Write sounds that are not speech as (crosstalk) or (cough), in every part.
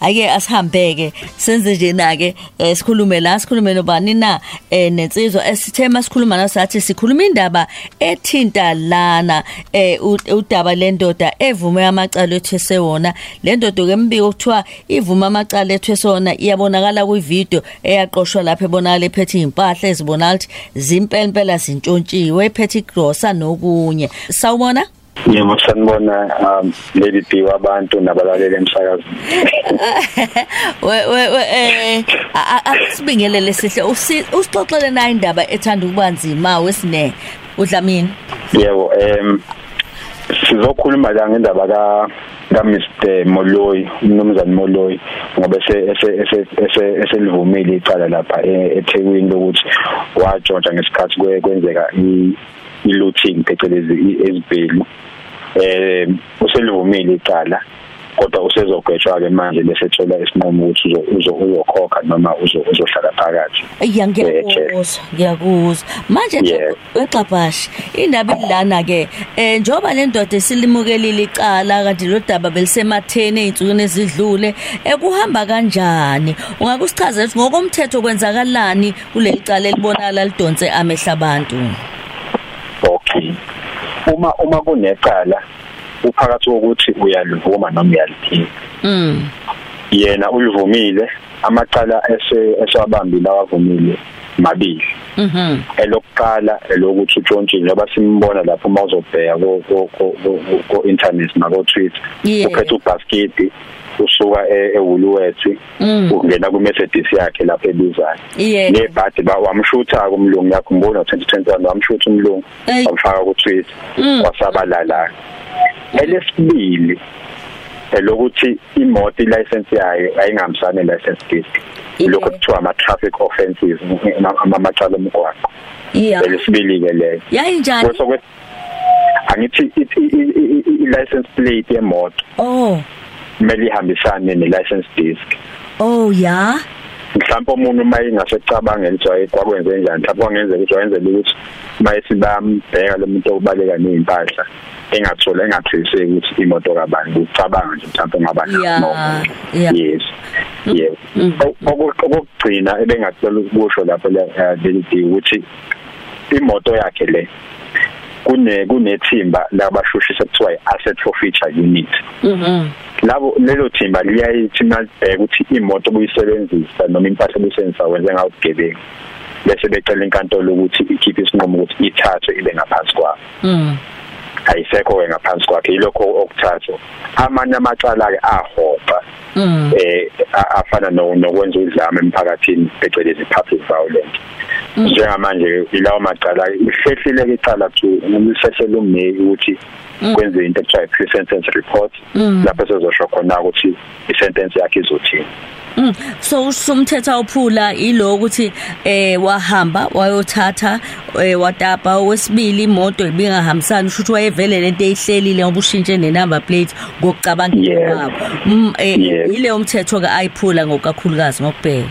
ake asihambeke. Senze nje na ke eh, sikhulume la sikhulume nobani na eh, nensizwa. Esithe masikhuluma nasathi sikhuluma indaba ethinta lana eh, udaba lendoda evume amacala ethwese wona lendoda ke mbiko kuthiwa ivume amacala ethwese wona iyabonakala kwivideo eyaqoshwa lapha ebonakala ephethe impahla ezibonakala impela zintshontshiwe ephethe igrosa nokunye. Sawubona? Yebo sanibona um lady D wabantu nabalaleli emsakazweni. (laughs) we we eh a- a- asibingelele sihle. Usi- usixoxele na indaba ethanda ukuba nzima wesine udlamini? Yebo em sizokhuluma la ngendaba ka ka Mr Moloyi umnumzane Moloyi ngoba ese ese ese ese eselivumile icala lapha e- eThekwini lokuthi wajonta ngesikhathi kwe- kwenzeka i looting phecelezi ezibhelu eh uselivumile icala kodwa usezogwetshwa ke manje bese thola isinqumo ukuthi uzo- uzo uzokhokha noma uzo uzohlala phakathi. Ya ngiyakuzwa ngiyakuzwa. Manje Yeah. wexabhashi indaba ilana ke eh njoba le ndoda esilimukelile icala kanti lo daba belisematheni einsukwini ezidlule ekuhamba kanjani? Ungakusichazela ukuthi ngokomthetho kwenzakalani kuleli cala elibonakala lidonse amehla abantu? Uma uma kunecala uphakathi wokuthi uyalivuma noma uyaliphinga mm. Yena ulivumile amacala ese esewabambile awavumile mabili. Mhm elokuqala elokuthi utshontshile njengoba simbona lapho uma uzobheka ko ko- internet nako Twitter uphethe ubasket usuka e- eWoolworths Mm. ungena ku Mercedes yakhe lapha ebizayo nebhadi ba wamshutha kumlungu yakhumbula 2021 wamshutha umlungu wamfaka ku Twitter Mm. wasabalala elesibili elokuthi imoto ilicense yayo ayingahambisani license Yeah. lokho kuthiwa ama traffic offenses ama macala omgwaqo yeah elesibili ke leyo yayinjani angithi i- i- i- i- i license plate yemoto oh. kumele ihambisane ne license disc oh ya? Mhlawumbe umuntu uma ingasecabanga ukuthi hayi kwakwenze njani mhlawumbe kwangenzeka ukuthi wayenzela ukuthi uma esibambheka lo muntu obaleka nezimpahla engathola engathiseki ukuthi imoto kabani ucabanga nje mhlawumbe ngaba Yeah, nomuntu. yeah. yes yebo Oku- okugcina ebengacela ukusho lapho le lady ukuthi imoto yakhe le kune kunethimba labashushisa kuthiwa i-asset forfeiture unit. Mhm labo lelo thimba liyayithi malibheka ukuthi imoto kuyisebenzisa noma impahla kuyisebenzisa wenze ngawo ubugebengu. Bese becela inkantolo ukuthi ikhiphe isinqumo ukuthi ithathwe ibe ngaphansi kwabo mhm ayisekho ke ngaphansi kwakhe yilokho okuthathu amanye amacala ke ahoxa mhm eh afana no- nokwenza udlame emphakathini phecelezi public violence. Njengamanje ilawo macala ihlehlile ke icala to umsesele umneki ukuthi kwenze into ekuthiwa pre sentence report lapho sezosho khona ukuthi isentence yakhe izothini. Mm. so usumthetho awuphula ilo ukuthi eh wahamba wayothatha eh watapa. Wesibili imoto ibingahambisani usho ukuthi wayevele lento eyihlelile ngoba ushintshe ne number plate ngokucabangela Yeah. kwabo. Mm, eh, ile umthetho ke ayiphula ngokakhulukazi ngokubheka.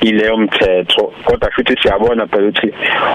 Ileyo mthetho kodwa futhi siyabona phela ukuthi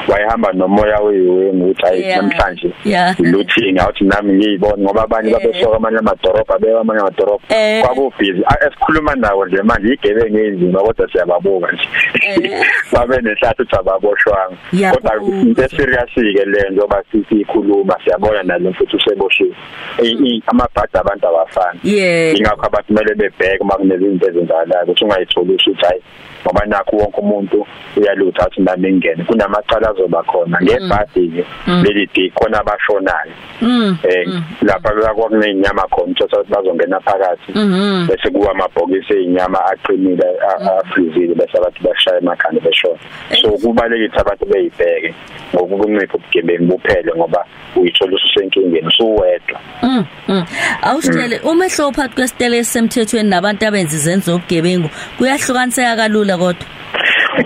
wayehamba nomoya wewe ukuthi ayi Yeah. namhlanje Yeah. looting awuthi nami ngiyibona ngoba abanye Yeah. babesoka amanye amadorobha beka amanye amadorobha Eh. kwakubhizi esikhuluma nawo nje manje igebengu ezima kodwa siyababuka nje Eh. (laughs) babe nehlathi ukuthi ababoshwanga Yeah. kodwa into serious ke le njengoba siyikhuluma siyabona nalo futhi useboshiwe I- i- amabhadi abantu awafani yeah ingakho abantu kumele bebheke uma kunezinto ezenzakalayo ukuthi ungayitholi ukuthi hayi ngoba nakho wonke umuntu uyalutha athi nami ngingene kunamacala azoba khona. Ngebhadi ke leli di khona abashonayo. Mm. Eh lapha kwakunenyama khona ukuthi bazongena phakathi. Mhm bese kuwa amabhokisi ezinyama aqinile a- afrizile bese abantu bashaya emakhanda beshona so kubalekile ukuthi abantu beyibheke ngokukuncipha ubugebengu buphele ngoba uyithola ususenkingeni usuwedwa. Mm. mm. Awusitshele umehlo phakathi kwesitele esemthethweni nabantu abenza izenzo zobugebengu kuyahlukaniseka kalula. Kodwa.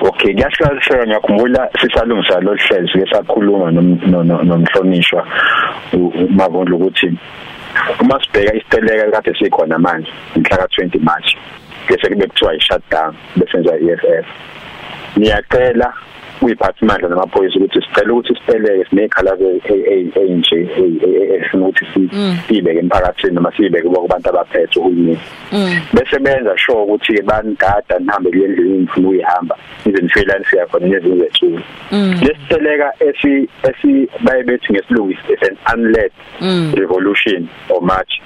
Okay kuyashikashika ngiyakhumbula sisalungisa lo hlelo no- nomhlonishwa u- uMavondla ukuthi uma sibheka isiteleka kade sikhona manje mhla ka20 March bese kube kuthiwa i shutdown bese nje iFF niyacela kuyiphathimandla namaphoyisa ukuthi sicela ukuthi sipeleke sinezikhalazo eyinje esifuna ukuthi sibeke emphakathini noma sibeke kubantu abaphethe uhulumeni. Bese benza sure ukuthi ke banigada nihambe kule ndlela enifuna uyihamba ize nifike la nifika khona nezinye zethulu lesiteleka esi esi baye bethi ngesilungu is an unled revolution or march.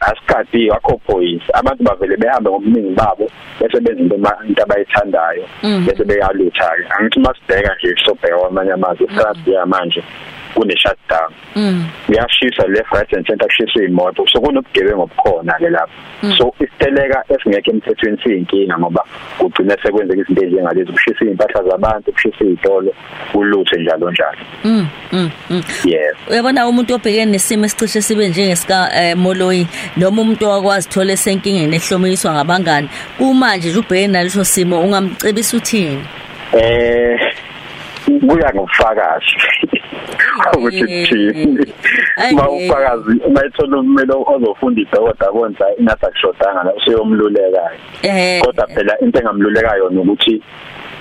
Asikadi akho point abantu bavele behambe ngobuningi babo bese benza into into abayithandayo bese beyalutha ke angithi masibheka nje sobheka kwamanye amazwe isikhathi yamanje kune shutdown kuyashisa left right and center kushisa imoto so kunobugebengu obukhona ke lapho so isiteleka esingekho emthethweni siyinkinga ngoba kugcina sekwenzeka izinto ezinjengalezi kushisa impahla zabantu kushisa izitolo kuluthe njalo njalo. Mm yes. Uyabona umuntu obhekene nesimo esicishe sibe njengesika Moloyi noma umuntu wakwazi thola esenkingeni ehlomiswa ngabangani. Kumanje nje ubhekene naleso simo ungamcebisa uthini? Eh kuya ngobufakazi ukuthi kuthini uma ufakazi uma ethola umelo ozofunda idokota konza ingathi akushodanga la useyomlulekayo kodwa phela into engamluleka yona ukuthi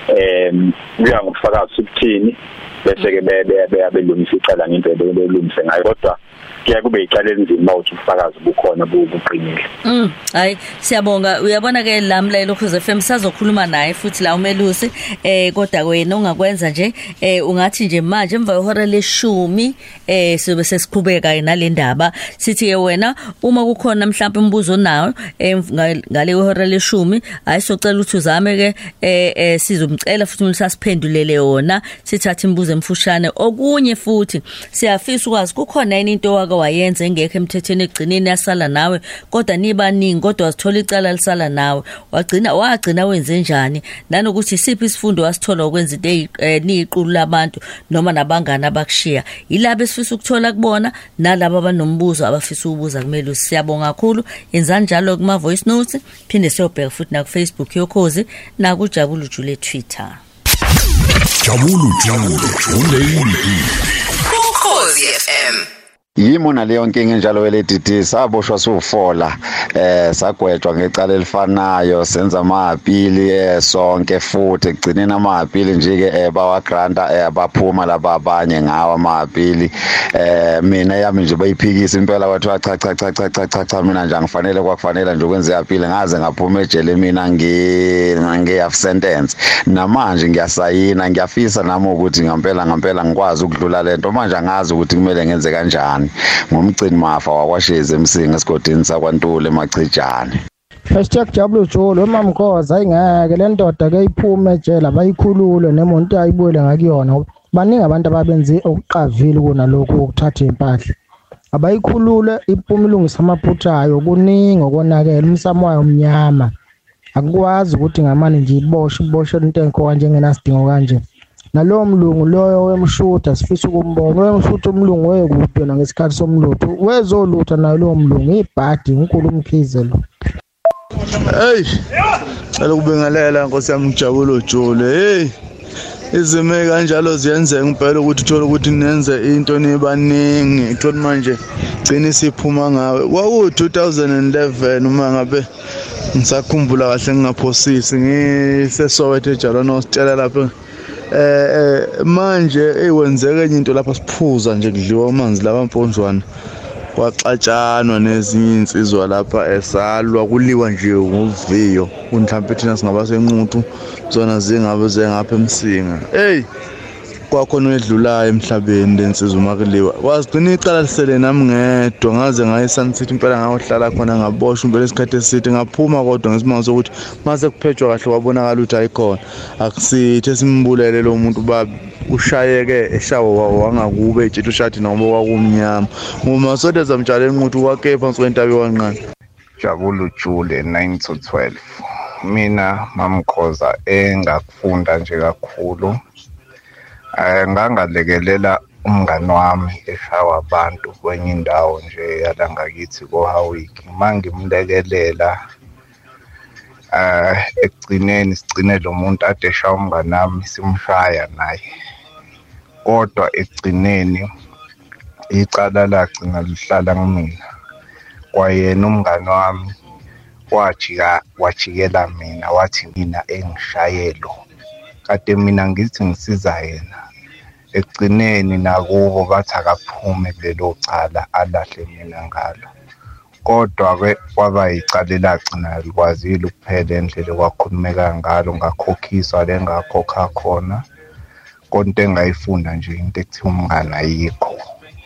em kuya ngobufakazi ukuthini bese ke bebe belungisa icala ngendlela belungise ngayo. Kodwa kuya kube icala elinzima ukuthi ufakazi bukhona buqinile. Mm hayi siyabonga. Uyabona ke lamlelo Khoze FM sazokhuluma naye futhi la umelusi eh kodwa wena ungakwenza nje eh ungathi nje manje emva kwehora leshumi eh sibe sesiqhubeka nale ndaba. Sithi ke wena uma kukhona mhlawumbe umbuzo nawo ngale kwehora leshumi ayisocela ukuthi uzame ke eh sizomcela futhi ulisasiphendulele yona. Sithatha imibuzo emfushane. Okunye futhi siyafisa ukwazi kukhona yini into wake wayenza engekho emthethweni egcineni yasala nawe kodwa nibaningi kodwa wasithola icala lisala nawe. Wagcina wagcina wenze njani? Nanokuthi isiphi isifundo wasithola ukwenza into niyiqulu labantu noma nabangani abakushiya? Yilabo esifisa ukuthola kubona nalabo abanombuzo abafisa ukubuza kumele siyabonga kakhulu. Yenzani njalo kuma voice notes? Phinde siyobheka futhi na ku Facebook yokhozi na ku Jabulu Jule Twitter Jabulu Jule Jule Ukhozi FM yimo naleyo nkinga enjalo weledidi saboshwa siwufola eh sagwetshwa ngecala elifanayo senza amahapili eh sonke futhi. Egcineni amahapili nje ke eh bawagranta eh baphuma laba abanye ngawa amahapili eh mina yami nje bayiphikisa impela kwathi cha cha cha cha cha cha cha mina nje angifanele kwakufanele nje ukwenza ihapili ngaze ngaphuma ejele mina ngi ngi half sentence. Namanje ngiyasayina ngiyafisa nami ukuthi ngempela ngempela ngikwazi ukudlula lento manje angazi ukuthi kumele ngenze kanjani. Ngumgcini mafa wakwashezi emsinga esigodini sakwantule emacijane Hashtag Jabulu Jolo emamkhoza ayingeke le ndoda ke iphume ejele bayikhulule nemonto ayibuyele ngakuyona. Baningi abantu ababenze okuqavile kunalokho ukuthatha impahla abayikhulule iphume ilungisa amaphutha ayo kuningi okonakela umsamo wayo omnyama akukwazi ukuthi ngamani nje iboshe iboshe into enko kanje engenasidingo kanje. Nalowo mlungu loyo wemshutha sifisa ukumbona. Wemshutha umlungu wekuphi yona ngesikhathi somlutho? Wezolutha nayo lowo mlungu ibhadi unkulu umkhize lo. Hey cela ukubingelela nkosi yami ngijabule ujule hey izimo kanjalo ziyenzeka impela ukuthi uthola ukuthi nenze into nibaningi uthola manje gcina isiphuma ngawe. Kwaku 2011 uma ngabe ngisakhumbula kahle ngingaphosisi ngisesowethe ejalo nositshela lapha eh manje ekwenzeka enye into lapha siphuza nje kudliwa amanzi laba mponjwana kwaxatshanwa nezinye insizwa lapha esalwa kuliwa nje ngoviyo. Mhlawumbe thina singaba senquthu zona zingabe zengapha emsinga. Hey kwakhona edlulayo emhlabeni lensizwa makuliwa wazigcina icala lisele nami ngedwa ngaze ngaye Sun City impela ngayohlala khona ngaboshwa impela isikhathi eside ngaphuma kodwa ngesimanga sokuthi mase kuphethwa kahle kwabonakala ukuthi ayikhona akusithi esimbulele lo muntu baba ushayeke eshawa wangakube etshithi ushadi noma kwakumnyama. Ngoma sode zamtshala enquthu wakhe phansi kwentabi wanqane Jabulu Jule 9 to 12 mina mamkhoza engakufunda nje kakhulu. eh ngangalekelela umngani wami eshawa abantu kwenye indawo nje yala ngakithi koHawiki mangimlekelela eh ekugcineni sigcine lo muntu ade eshaya umngani wami simshaya naye. Kodwa ekugcineni icala lagcina lihlala kumina. Kwayena umngani wami wajika wajikela mina wathi mina engishayelo. Kade mina ngithi ngisiza yena. Ekugcineni nakubo bathi akaphume kulelo cala alahle mina ngalo. Kodwa-ke kwaba yicala elagcina likwazile ukuphela endlela ekwakhulumeka ngalo ngakhokhiswa le ngakhokha khona. Konto engayifunda nje into ekuthiwa umngane ayikho.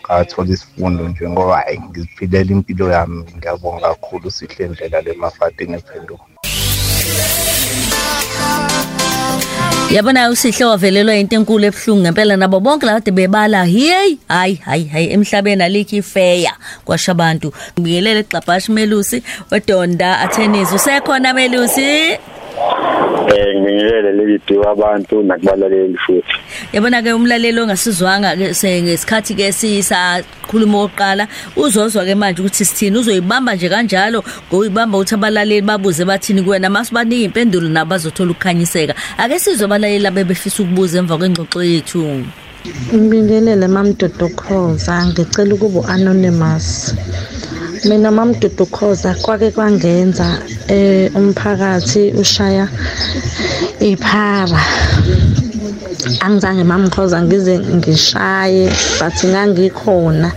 Ngathola isifundo nje ngoba hayi ngiziphilela impilo yami ngiyabonga kakhulu sihle ndlela le mafatini ephenduka. Yabona usihle wavelelwa into enkulu ebuhlungu ngempela nabo bonke la kade bebala hey hayi hayi hayi emhlabeni alikho ifeya kwasha abantu. Ngibingelele Xabhashi Melusi wedonda attorneys usekhona Melusi? Eh ngibingelele leli abantu nakubalaleli futhi. Yabona ke umlaleli ongasizwanga ke ngesikhathi ke sisakhuluma oqala uzozwa ke manje ukuthi sithini uzoyibamba nje kanjalo ngoyibamba uthi abalaleli babuze bathini kuwena. Masibanika impendulo nabo bazothola ukukhanyiseka. Ake sizwe abalaleli abebefisa ukubuza emva kwengxoxo yethu. Ngibingelele mamdodo Khoza. Ngicela ukuba anonymous mina mamdudu khoza kwake kwangenza eh umphakathi ushaya iphara. Angizange mamkhoza ngize ngishaye but ngangikhona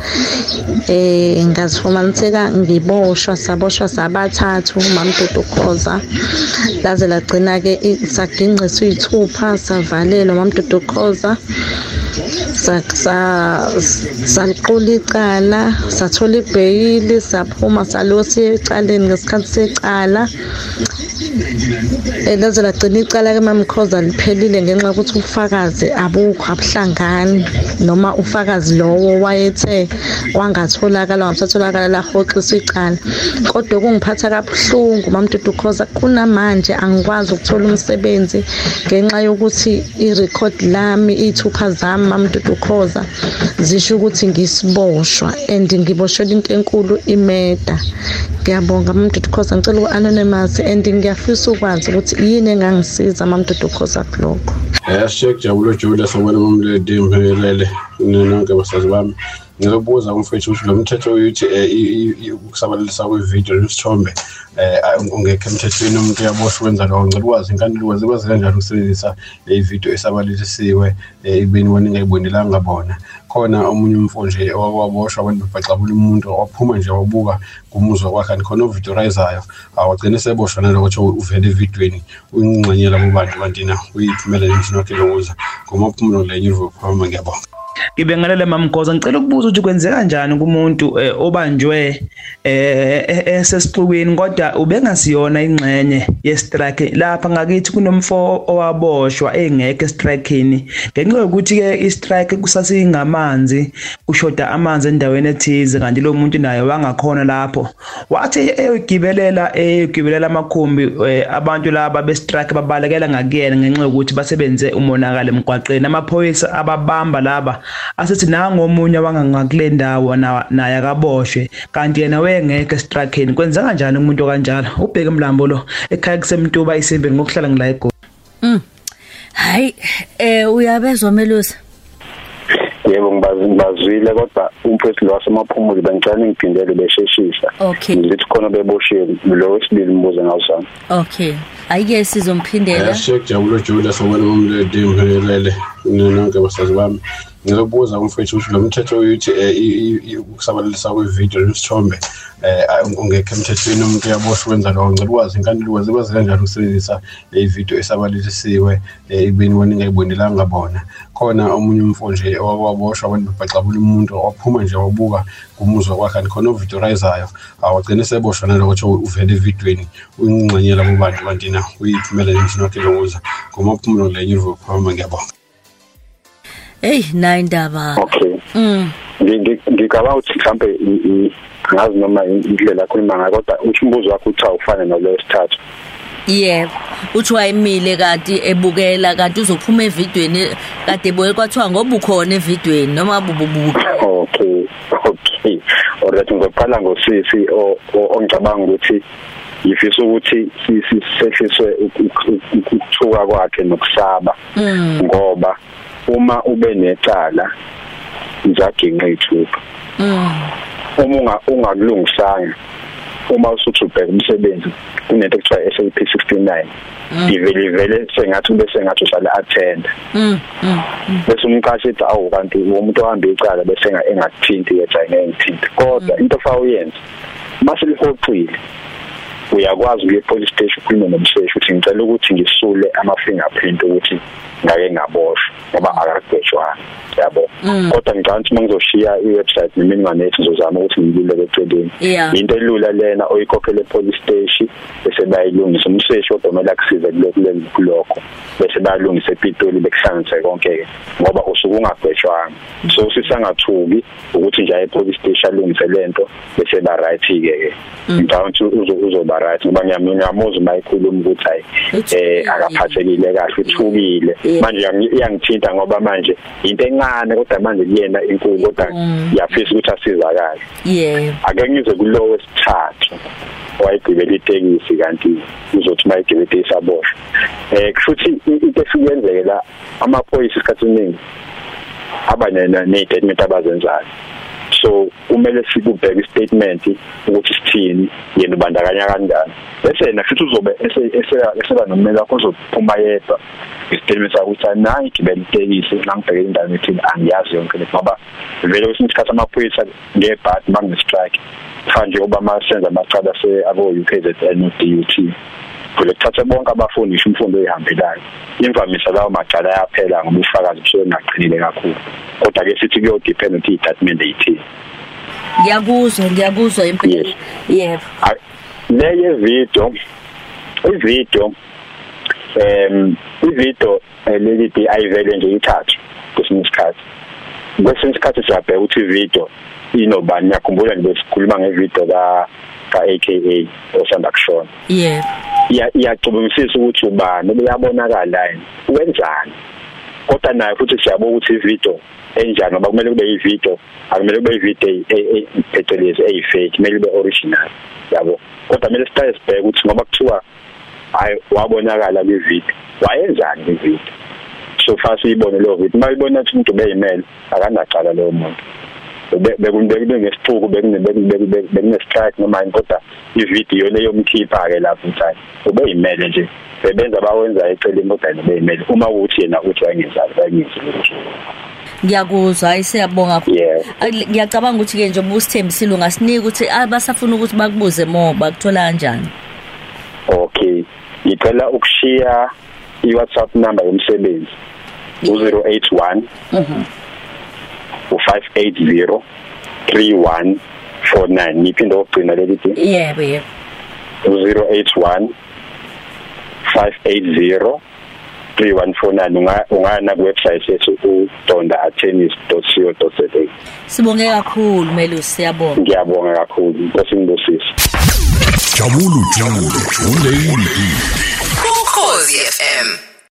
eh ngazifumaniseka ngiboshwa saboshwa sabathathu mamdudu khoza laze lagcina ke saginqiswa iy'thupha savalelwa mamdudu khoza saliqula icala sathola ibheyili saphuma salo siye ecaleni ngesikhathi secala. Laze lagcina icala ke mamkhoza liphelile ngenxa yokuthi ubufakazi abukho abuhlangani. Noma ufakazi lowo wayethe wangatholakala wangasatholakala lahoxisa icala. Kodwa kungiphatha kabuhlungu mamdudu khoza kunamanje angikwazi ukuthola umsebenzi ngenxa yokuthi irekhodi lami iy'thupha zami mamdudu khoza zisho ukuthi ngisiboshwa and ngiboshelwa into enkulu imeda ngiyabonga mamdudu khoza ngicela uku-anonymous and ngiyafisa ukwazi ukuthi yini engangisiza mamdudu khoza kulokho. Yashiye kujabulo jule sobona mamledi ngiphelele nonke basazi bami. Ngizobuza umfethu ukuthi lo mthetho uyithi ukusabalalisa kwevidiyo nesithombe um ungekho emthethweni umuntu uyaboshwa ukwenza lokho. Ngicela ukwazi inkantolo ukwazi kwazi kanjani ukusebenzisa ividiyo esabalalisiwe ekubeni wena ingayibonelanga bona. Khona omunye umfo nje owaboshwa abantu bebhacabula umuntu waphuma nje wabuka kumuzwa kwakhe and khona ovidiyorayizayo awagcine seboshwa nalokuthi uvele evidweni uyingxanyela kubantu kanti na uyiphumelele emshini wakhe lokuza. Ngomaphumulo lenye uvuphama ngiyabonga. Ngibingelele mamgoza ngicela ukubuza ukuthi kwenzeka kanjani kumuntu obanjwe eh esesixukwini kodwa ubengasiyona ingxenye yestrike. Lapha ngakithi kunomfo owaboshwa engekho estrikeni ngenxa yokuthi ke istrike kusasingamanzi kushoda amanzi endaweni ethize kanti lo muntu naye wangakhona lapho. Wathi eyogibelela eyogibelela amakhumbi abantu laba bestrike babalekela ngakuyena ngenxa yokuthi basebenze umonakalo emgwaqeni. Amaphoyisa ababamba laba asithi nangomunye wangangakule ndawo naye akaboshwe kanti yena wengekho estrakeni kwenza kanjani umuntu kanjalo ubheke emlambo lo. Ekhaya kusemntuba isimbi ngokuhlala ngila egoli. Mm. Hayi eh uyabezwa melusi? Yebo ngibazwile kodwa umfethu lo wasemaphumulo bengicela ngiphindele besheshisa. Okay. Ngithi khona beboshiwe lo wesibili mbuzo ngawusana okay. Ayike sizomphindela yashiye kujabulo jule sobona mamledi ngiphelele nonke basazi bami ngizobuza umfethu ukuthi lo mthetho uyithi ukusabalalisa kwevidiyo nesithombe um ungekho emthethweni umuntu uyaboshwa ukwenza lokho. Ngicela ukwazi inkantolo ukwazi kwazi kanjani ukusebenzisa ividiyo esabalalisiwe ekubeni wena ingayibonelanga bona. Khona omunye umfo nje owaboshwa abantu bebhacabula umuntu waphuma nje wabuka kumuzwa kwakhe and khona ovidiyorayizayo awagcine seboshwa nalokuthi uvele evidweni uyingxanyela kubantu kanti na uyiphumelela emshini wakhe lokuza. Ngomaphumulo lenye uvuphama ngiyabonga. Hey nayi indaba. Okay. Mm. Ngicabanga ukuthi mhlambe ngazi noma indlela akhuluma ngayo kodwa uthi umbuzo wakho uthi awufane nalo sithathu. Yebo. Uthi wayimile kanti ebukela kanti uzophuma evidweni kade ebukela kwathiwa ngoba ukhona evidweni noma bububuka. Okay. Okay. Alright ngoqala ngosisi ongicabanga ukuthi yifisa ukuthi sisehliswe ukuthuka kwakhe nokusaba ngoba uma ube necala uzaginqa ithupha mm. Uma ungakulungisanga uma usuthi ubheka umsebenzi kunento ekuthiwa SAP 69 ivele ivele sengathi bese ngathi usala attend. Mm. mm, mm. bese umqashi ethi awu kanti umuntu ohamba icala bese enga- engathinti yethu ayingengithinti kodwa into fa uyenza mase lihoxile uyakwazi ukuya police station ukhulume nomseshi ukuthi ngicela ukuthi ngisule ama fingerprint ukuthi ngake ngaboshwa ngoba akagejwanga yabo? Mm. kodwa ngicabanga ukuthi mangizoshiya iwebsite nemininingwane yethu ngizozama ukuthi ngilule eceleni. Yeah. into elula lena oyikhokhele police station bese bayilungisa umseshi odomela kusiza kulokhu kulokho bese bayalungisa epitoli bekuhlanganise konke ngoba usuke ungagwetshwanga. So sisangathuki ukuthi nje aye police station alungise lento bese ba right ke ke ngicabanga ukuthi uzo uzoba right ngoba ngiyamuzwa mayikhuluma ukuthi hayi eh akaphathekile kahle uthukile Yeah. manje yangi- iyangithinta ngoba manje into encane kodwa manje kuyena inkulu kodwa Mm. yafisa ukuthi asizakale yebo ake ngize kulo wesithathu wayigibela itekisi kanti uzothi mayigibela itekisi aboshwe eh kushuthi i- into esiyenzeke la amaphoyisa isikhathi esiningi aba ne-statement abazenzayo so kumele sikubheke istatement ukuthi sithini yena ubandakanya kanjani. Bese yena futhi uzobe ese- ese- eseba nomela wakho uzophuma yedwa. Istatement sakho ukuthi hayi nangi ngigibela itekisi nangibheke indawo ethini angiyazi yonke le ngoba vele kwesinye isikhathi amaphoyisa ngebhadi bangistrike kufana nje obama senza amacala ase abo UKZN DUT vele kuthatha bonke abafundi isho umfundo oyihambelayo imvamisa lawo macala ayaphela ngoba ufakazi busuke ngaqinile kakhulu. Kodwa ke sithi kuyodepend ukuthi istatement eyithini. Ngiyakuzwa ngiyakuzwa impela. Yebo. Leye video ivideo em ivideo eh, lelithi ayivele nje ithathu kwesinye isikhathi. Kwesinye isikhathi siyabheka ukuthi ivideo inobani. Ngiyakhumbula nje besikhuluma ngevideo ka ka AKA osanda kushona iya- iyacubungisisa ukuthi ubani ubeyabonakala yini? Wenzani? Kodwa naye futhi siyabona ukuthi ivideo enjani ngoba kumele kube ivideo akumele kube ivideo phecelezi eyifake kumele kube original yabo? Kodwa kumele siqale sibheke ukuthi ngoba kuthiwa hayi wabonakala kwivideo wayenzani kwivideo so fast uyibone leyo video mayibona ukuthi umuntu beyimele akanacala leyo muntu. Bekunibeke ngesiphuku bekunestrike noma yini kodwa ividiyo leyo mkhipha ke lapho ukuthi ubeyimele nje. Bebenza bawenza eceleni kodwa yena beyimele uma ukuthi yena uthi ayengenzali bayengenzi lutho ngiyakuzwa hayi siyabonga ngiyacabanga ukuthi ke nje ubusithembisile ungasinika ukuthi abasafuna ukuthi bakubuze more bakuthola kanjani? Okay. Ngicela ukushiya i-WhatsApp number yomsebenzi u081 Mhm. U580 3149 ngiphinde ukugcina leli thi? Yebo yebo. u081 580 3149 unga ungaya na website yethu udondaattennis.co.za sibonge kakhulu melusi siyabonga. Ngiyabonga kakhulu inkosi ngibusise Jabulu Jabulu Jule Ukhozi FM